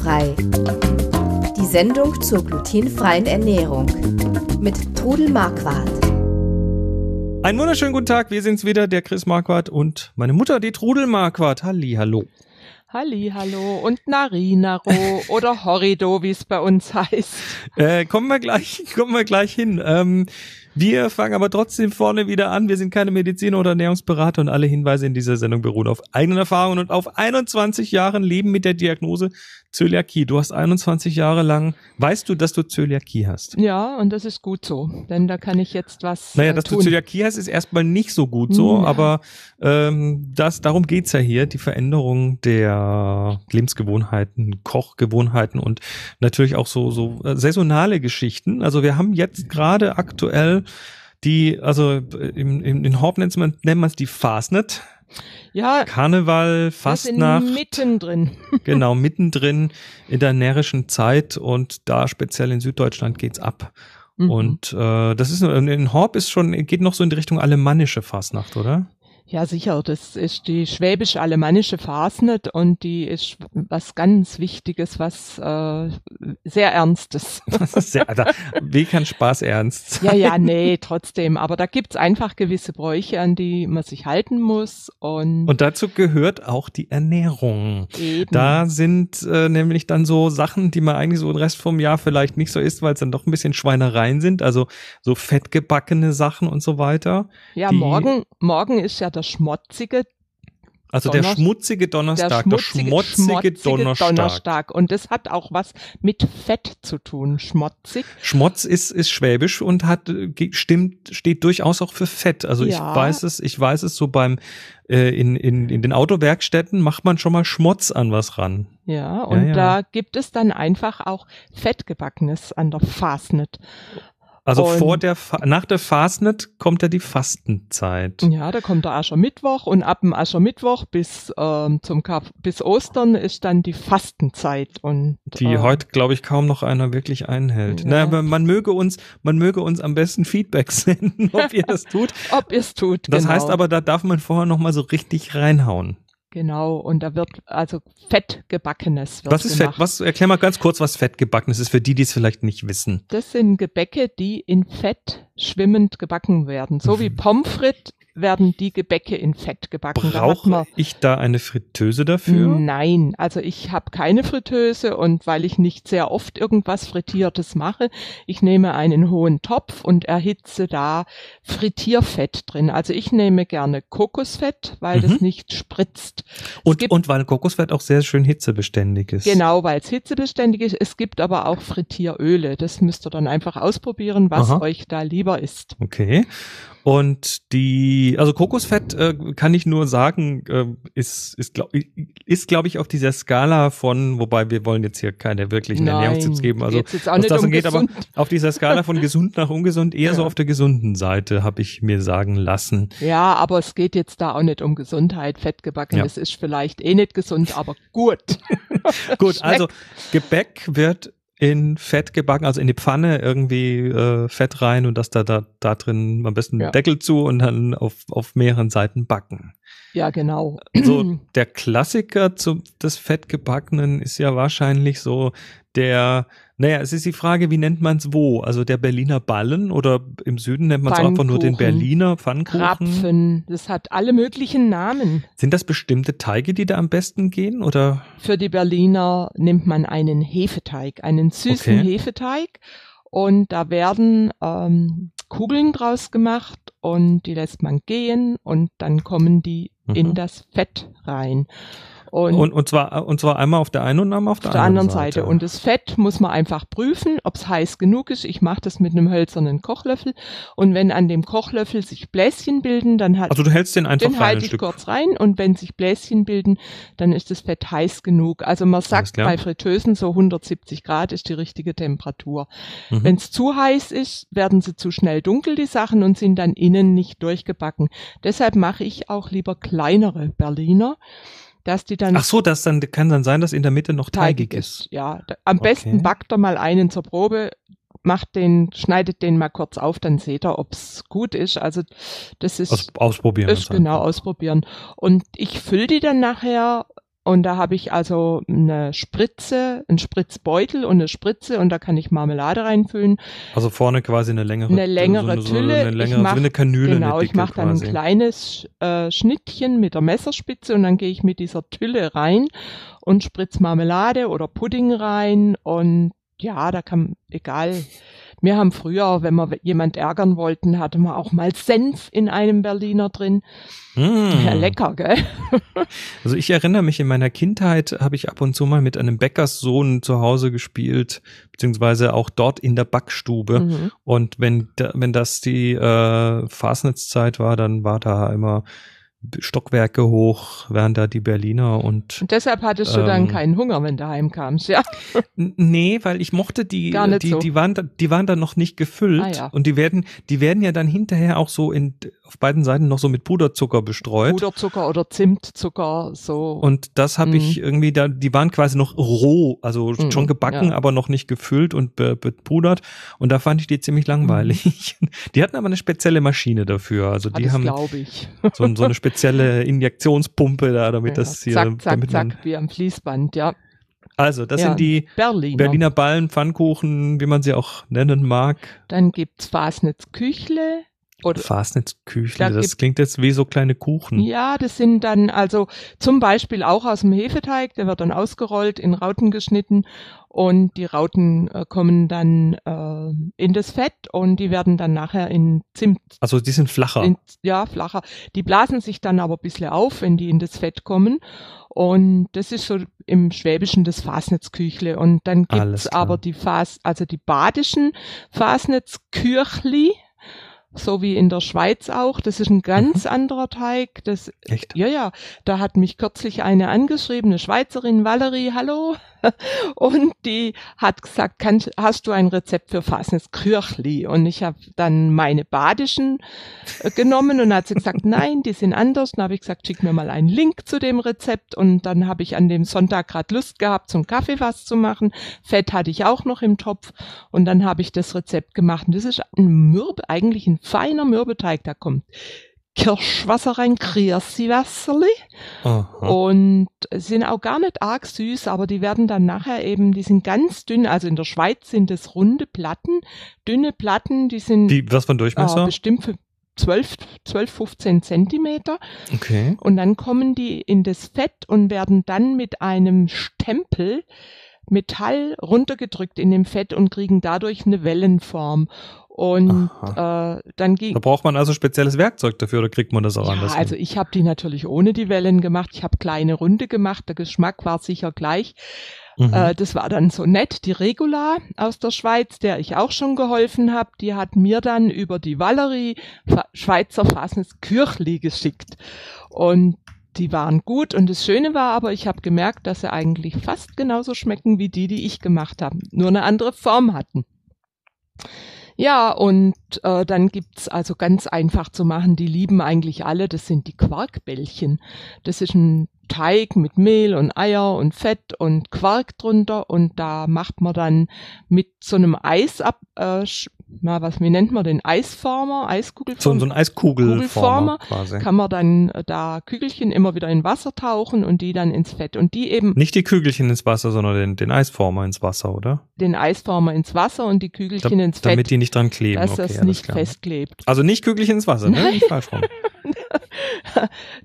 Glutenfrei. Die Sendung zur glutenfreien Ernährung mit Trudel Marquardt. Einen wunderschönen guten Tag, wir sind's wieder, der Chris Marquardt und meine Mutter, die Trudel Marquardt. Halli, hallo. Halli, hallo und Narinaro oder Horrido, wie es bei uns heißt. Äh, kommen wir gleich, kommen wir gleich hin. Ähm, wir fangen aber trotzdem vorne wieder an. Wir sind keine Mediziner oder Ernährungsberater und alle Hinweise in dieser Sendung beruhen auf eigenen Erfahrungen und auf 21 Jahren Leben mit der Diagnose Zöliakie. Du hast 21 Jahre lang, weißt du, dass du Zöliakie hast? Ja, und das ist gut so, denn da kann ich jetzt was. Naja, äh, dass tun. du Zöliakie hast, ist erstmal nicht so gut so, Ja. aber ähm, das, darum geht's ja hier, die Veränderung der Lebensgewohnheiten, Kochgewohnheiten und natürlich auch so, so äh, saisonale Geschichten. Also wir haben jetzt gerade aktuell die, also im, im, in Horb nennt man es die Fastnet. Ja, Karneval, Fastnacht, mittendrin. genau, mittendrin in der närrischen Zeit und da speziell in Süddeutschland geht's ab. Mhm. Und äh, das ist in Horb ist schon, geht noch so in die Richtung alemannische Fastnacht, oder? Ja, sicher. Das ist die schwäbisch-alemannische Fasnet und die ist was ganz Wichtiges, was äh, sehr Ernstes. Das ist sehr, Alter, wie kann Spaß ernst sein? Ja, ja, nee, trotzdem. Aber da gibt's einfach gewisse Bräuche, an die man sich halten muss. Und, Und dazu gehört auch die Ernährung. eben. Da sind äh, nämlich dann so Sachen, die man eigentlich so den Rest vom Jahr vielleicht nicht so isst, weil es dann doch ein bisschen Schweinereien sind, also so fettgebackene Sachen und so weiter. ja, morgen, morgen ist ja der schmotzige Also der Donnerst- schmutzige Donnerstag, der schmutzige, Donnerstag. Donnerstag. Und das hat auch was mit Fett zu tun. Schmotzig. Schmotz ist, ist schwäbisch und hat, stimmt, steht durchaus auch für Fett. Also ich Ja. weiß es, ich weiß es so beim, äh, in, in, in den Autowerkstätten macht man schon mal Schmotz an was ran. Ja, und ja. da gibt es dann einfach auch Fettgebackenes an der Fasnet. Also Und- vor der, Fa- nach der Fastnet kommt ja die Fastenzeit. Ja, da kommt der Aschermittwoch und ab dem Aschermittwoch bis ähm, zum Kar bis Ostern ist dann die Fastenzeit und Die äh, heute, glaube ich, kaum noch einer wirklich einhält. Ja. Na, aber man möge uns, man möge uns am besten Feedback senden, ob ihr das tut. ob ihr es tut. Das genau. heißt aber, da darf man vorher noch mal so richtig reinhauen. Genau und da wird also Fettgebackenes wird Was ist gemacht. Fett? Was, erklär mal ganz kurz, was Fettgebackenes ist, für die, die es vielleicht nicht wissen. Das sind Gebäcke, die in Fett schwimmend gebacken werden. So wie Mhm. Pommes frites werden die Gebäcke in Fett gebacken. Brauche ich da eine Fritteuse dafür? Nein, also ich habe keine Fritteuse und weil ich nicht sehr oft irgendwas Frittiertes mache, ich nehme einen hohen Topf und erhitze da Frittierfett drin. Also ich nehme gerne Kokosfett, weil Mhm. das nicht spritzt. Und, und weil Kokosfett auch sehr schön hitzebeständig ist. Genau, weil es hitzebeständig ist. Es gibt aber auch Frittieröle. Das müsst ihr dann einfach ausprobieren, was Aha. euch da lieber ist. Okay. Und die, also Kokosfett äh, kann ich nur sagen, äh, ist, ist glaube ist, glaub ich, auf dieser Skala von, wobei wir wollen jetzt hier keine wirklichen Nein, Ernährungstipps geben, also was das um angeht, aber auf dieser Skala von gesund nach ungesund eher so Ja. auf der gesunden Seite, habe ich mir sagen lassen. Ja, aber es geht jetzt da auch nicht um Gesundheit. Fettgebacken, Ja. ist vielleicht eh nicht gesund, aber gut. Gut, also Gebäck wird in Fett gebacken, also in die Pfanne irgendwie äh, Fett rein und das da, da, da drin am besten Ja. Deckel zu und dann auf, auf mehreren Seiten backen. Ja, genau. So, der Klassiker zu, des Fettgebackenen ist ja wahrscheinlich so der, naja, es ist die Frage, wie nennt man es wo? Also der Berliner Ballen oder im Süden nennt man es einfach nur den. Berliner Pfannkuchen. Krapfen, das hat alle möglichen Namen. Sind das bestimmte Teige, die da am besten gehen oder? Für die Berliner nimmt man einen Hefeteig, einen süßen Okay. Hefeteig. Und da werden ähm, Kugeln draus gemacht und die lässt man gehen und dann kommen die Mhm. in das Fett rein. Und, Und, und zwar, und zwar einmal auf der einen und einmal auf der, auf der anderen Seite. Seite. Und das Fett muss man einfach prüfen, ob es heiß genug ist. Ich mache das mit einem hölzernen Kochlöffel. Und wenn an dem Kochlöffel sich Bläschen bilden, dann hat also du hältst den einfach den halte ich Stück. kurz rein und wenn sich Bläschen bilden, dann ist das Fett heiß genug. Also man sagt bei Fritteusen so 170 Grad ist die richtige Temperatur. Mhm. Wenn es zu heiß ist, werden sie zu schnell dunkel, die Sachen, und sind dann innen nicht durchgebacken. Deshalb mache ich auch lieber kleinere Berliner, dass die dann Ach so, das dann kann dann sein, dass in der Mitte noch teigig ist. Ja, da, am besten Okay. backt er mal einen zur Probe, macht den, schneidet den mal kurz auf, dann seht ihr, ob's gut ist. Also das ist, Aus, ausprobieren. ist genau ausprobieren. Und ich fülle die dann nachher Und da habe ich also eine Spritze, einen Spritzbeutel und eine Spritze und da kann ich Marmelade reinfüllen. Also vorne quasi eine längere, eine längere so, Tülle. So eine längere, mach, so eine Kanüle. Genau, eine ich mache dann quasi. ein kleines äh, Schnittchen mit der Messerspitze und dann gehe ich mit dieser Tülle rein und spritz Marmelade oder Pudding rein und ja, da kann, egal. Wir haben früher, wenn wir jemand ärgern wollten, hatte man auch mal Senf in einem Berliner drin. Mm. Ja, lecker, gell? Also ich erinnere mich, in meiner Kindheit habe ich ab und zu mal mit einem Bäckerssohn zu Hause gespielt, beziehungsweise auch dort in der Backstube. Mhm. Und wenn, wenn das die äh, Fasnetzzeit war, dann war da immer Stockwerke hoch, wären da die Berliner und Und deshalb hattest du dann Ähm. keinen Hunger, wenn du heimkamst, ja? Nee, weil ich mochte die, Gar nicht die, so. die waren, da, die waren dann noch nicht gefüllt Ah, ja. und die werden, die werden ja dann hinterher auch so in, auf beiden Seiten noch so mit Puderzucker bestreut. Puderzucker oder Zimtzucker, so. Und das habe ich Mhm. irgendwie da, die waren quasi noch roh, also Mhm, schon gebacken, ja. aber noch nicht gefüllt und be, bepudert. Und da fand ich die ziemlich langweilig. Die hatten aber eine spezielle Maschine dafür. Also Ah, die das haben ich. so, so eine spezielle Injektionspumpe da, damit das hier, zack, zack, zack, wie am Fließband, ja. also das Ja. sind die Berliner. Berliner Ballen, Pfannkuchen, wie man sie auch nennen mag. Dann gibt's Fasnitz Küchle. Oder, Fasnitzküchle, Da das klingt jetzt wie so kleine Kuchen. ja, das sind dann also zum Beispiel auch aus dem Hefeteig, der wird dann ausgerollt, in Rauten geschnitten und die Rauten äh, kommen dann äh, in das Fett und die werden dann nachher in Zimt Also die sind flacher. In, ja, flacher. Die blasen sich dann aber ein bisschen auf, wenn die in das Fett kommen. Und das ist so im Schwäbischen das Fasnetzküchle. Und dann gibt's aber die Fas, also die badischen Fasnetzküchli, so wie in der Schweiz auch. Das ist ein ganz anderer Teig. Das, Echt? ja, ja, da hat mich kürzlich eine angeschrieben, eine Schweizerin, Valerie, hallo. Und die hat gesagt, kann, hast du ein Rezept für Fasnitzküchli? Und ich habe dann meine badischen äh, genommen und hat sie gesagt, nein, die sind anders. Dann habe ich gesagt, schick mir mal einen Link zu dem Rezept. Und dann habe ich an dem Sonntag gerade Lust gehabt, zum Kaffee was zu machen. Fett hatte ich auch noch im Topf. Und dann habe ich das Rezept gemacht. Und das ist ein Mürbe, eigentlich ein feiner Mürbeteig. Da kommt Kirschwasser rein, Kriassi-Wasserli. Aha. Und sind auch gar nicht arg süß, aber die werden dann nachher eben, die sind ganz dünn. Also in der Schweiz sind es runde Platten, dünne Platten, die sind Wie, was von äh, Durchmesser? bestimmt für 12, 12, 15 Zentimeter. okay. Und dann kommen die in das Fett und werden dann mit einem Stempel Metall runtergedrückt in dem Fett und kriegen dadurch eine Wellenform. Und äh, dann ging Da braucht man also spezielles Werkzeug dafür oder kriegt man das auch ja, anders? also hin? ich habe die natürlich ohne die Wellen gemacht. Ich habe kleine Runde gemacht. Der Geschmack war sicher gleich. Mhm. Äh, das war dann so nett. Die Regula aus der Schweiz, der ich auch schon geholfen habe, die hat mir dann über die Valerie Schweizer Fasnes Kürchli geschickt. Und die waren gut und das Schöne war aber, ich habe gemerkt, dass sie eigentlich fast genauso schmecken wie die, die ich gemacht habe, nur eine andere Form hatten. Ja, und äh, dann gibt's also ganz einfach zu machen, die lieben eigentlich alle, das sind die Quarkbällchen. Das ist ein Teig mit Mehl und Eier und Fett und Quark drunter und da macht man dann mit so einem Eis ab, äh, na, was, wie nennt man den? Eisformer, so, Eiskugelformer? so ein Eiskugelformer Kugelformer quasi. kann man dann äh, da Kügelchen immer wieder in Wasser tauchen und die dann ins Fett und die eben Nicht die Kügelchen ins Wasser, sondern den, den Eisformer ins Wasser, oder? den Eisformer ins Wasser und die Kügelchen Da, ins Fett, damit die nicht dran kleben. dass okay, das nicht klar. festklebt. Also nicht Kügelchen ins Wasser, ne? Nicht falsch rum.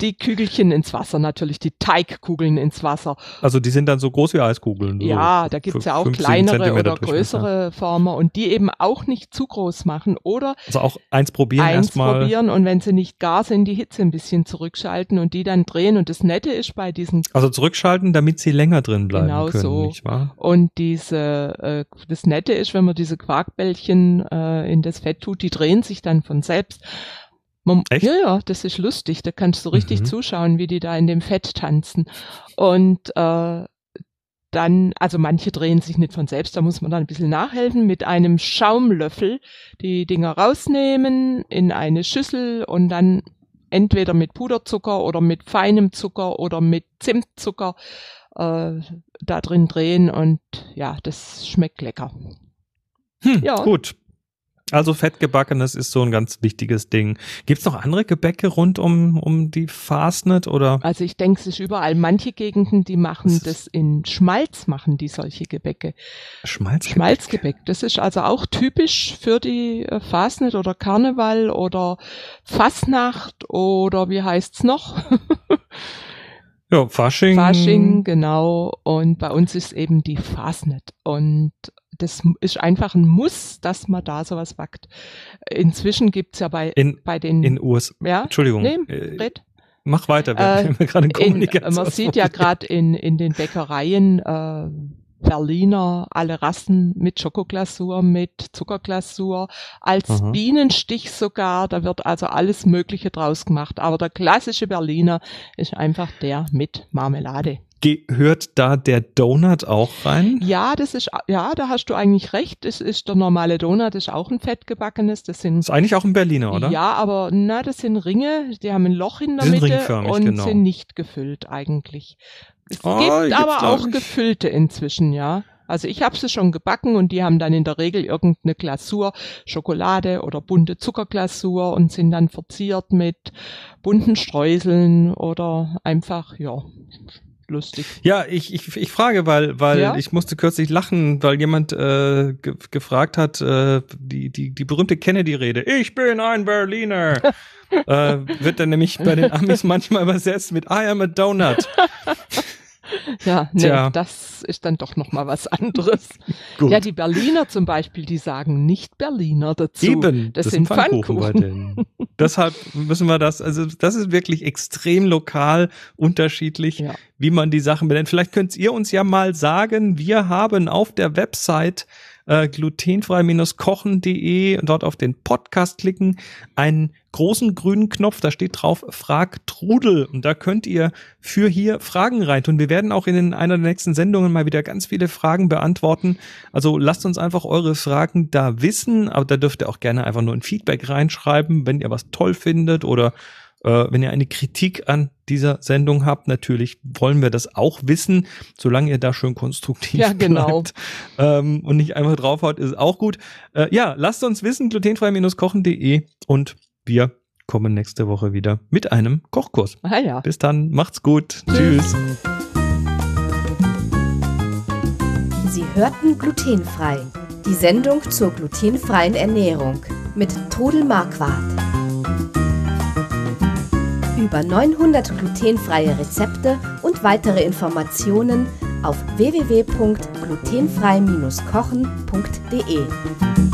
Die Kügelchen ins Wasser, natürlich die Teigkugeln ins Wasser. Also die sind dann so groß wie Eiskugeln. so ja, da gibt's fü- ja auch 15 kleinere oder größere Former und die eben auch nicht zu groß machen oder Also auch eins probieren eins erstmal. probieren und wenn sie nicht gar sind, die Hitze ein bisschen zurückschalten und die dann drehen. Und das Nette ist bei diesen Also zurückschalten, damit sie länger drin bleiben Genau können, so. nicht wahr? Und diese, äh, das Nette ist, wenn man diese Quarkbällchen äh, in das Fett tut, die drehen sich dann von selbst. Man, Echt? Ja, ja, das ist lustig. Da kannst du richtig Mhm. zuschauen, wie die da in dem Fett tanzen. Und äh, dann, also manche drehen sich nicht von selbst, da muss man dann ein bisschen nachhelfen, mit einem Schaumlöffel die Dinger rausnehmen in eine Schüssel und dann entweder mit Puderzucker oder mit feinem Zucker oder mit Zimtzucker äh, da drin drehen und ja, das schmeckt lecker. Hm, Ja. Gut. Also fettgebackenes ist so ein ganz wichtiges Ding. Gibt's noch andere Gebäcke rund um, um die Fastnet oder? Also ich denke, es ist überall. Manche Gegenden, die machen Das in Schmalz, machen die solche Gebäcke. Schmalz? Schmalzgebäck. Das ist also auch typisch für die äh, Fasnet oder Karneval oder Fasnacht oder wie heißt's noch? Ja, Fasching. Fasching, genau. Und bei uns ist eben die Fasnet. Und das ist einfach ein Muss, dass man da sowas backt. Inzwischen gibt's ja bei, In, bei den, in US. ja, Entschuldigung. nee, äh, red. mach weiter. Wir Äh, haben gerade Kommunikations man sieht ja gerade in, in den Bäckereien äh, Berliner, alle Rassen mit Schokoglasur, mit Zuckerglasur, als Aha. Bienenstich sogar. Da wird also alles Mögliche draus gemacht. Aber der klassische Berliner ist einfach der mit Marmelade. Gehört da der Donut auch rein? Ja, das ist, ja, da hast du eigentlich recht. Das ist der normale Donut, das ist auch ein fettgebackenes. Das sind Ist eigentlich auch ein Berliner, oder? Ja, aber na, das sind Ringe, die haben ein Loch in der Die Mitte und genau. sind nicht gefüllt eigentlich. Es Oh, gibt aber auch nicht? gefüllte inzwischen, ja. Also ich habe sie schon gebacken und die haben dann in der Regel irgendeine Glasur, Schokolade oder bunte Zuckerglasur und sind dann verziert mit bunten Streuseln oder einfach, ja, lustig. Ja, ich, ich, ich frage, weil, weil Ja? ich musste kürzlich lachen, weil jemand äh, ge gefragt hat, äh, die, die, die berühmte Kennedy-Rede, ich bin ein Berliner, äh, wird dann nämlich bei den Amis manchmal übersetzt mit I am a Donut. Ja, nee, Tja. das ist dann doch noch mal was anderes. Gut. Ja, die Berliner zum Beispiel, die sagen nicht Berliner dazu. Eben, das, sind Pfannkuchen. denen. Deshalb müssen wir das, also das ist wirklich extrem lokal unterschiedlich, Ja. wie man die Sachen benennt. Vielleicht könnt ihr uns ja mal sagen, wir haben auf der Website äh, glutenfrei-kochen.de und dort auf den Podcast klicken, einen großen grünen Knopf, da steht drauf Frag Trudel und da könnt ihr für hier Fragen reintun. Wir werden auch in einer der nächsten Sendungen mal wieder ganz viele Fragen beantworten. Also lasst uns einfach eure Fragen da wissen, aber da dürft ihr auch gerne einfach nur ein Feedback reinschreiben, wenn ihr was toll findet oder äh, wenn ihr eine Kritik an dieser Sendung habt. Natürlich wollen wir das auch wissen, solange ihr da schön konstruktiv Ja, genau. bleibt ähm, und nicht einfach draufhaut, ist auch gut. Äh, ja, lasst uns wissen, glutenfrei-kochen.de und wir kommen nächste Woche wieder mit einem Kochkurs. Ah ja. Bis dann, macht's gut. Tschüss. Tschüss. Sie hörten glutenfrei. Die Sendung zur glutenfreien Ernährung mit Todel Marquardt. Über 900 glutenfreie Rezepte und weitere Informationen auf www.glutenfrei-kochen.de.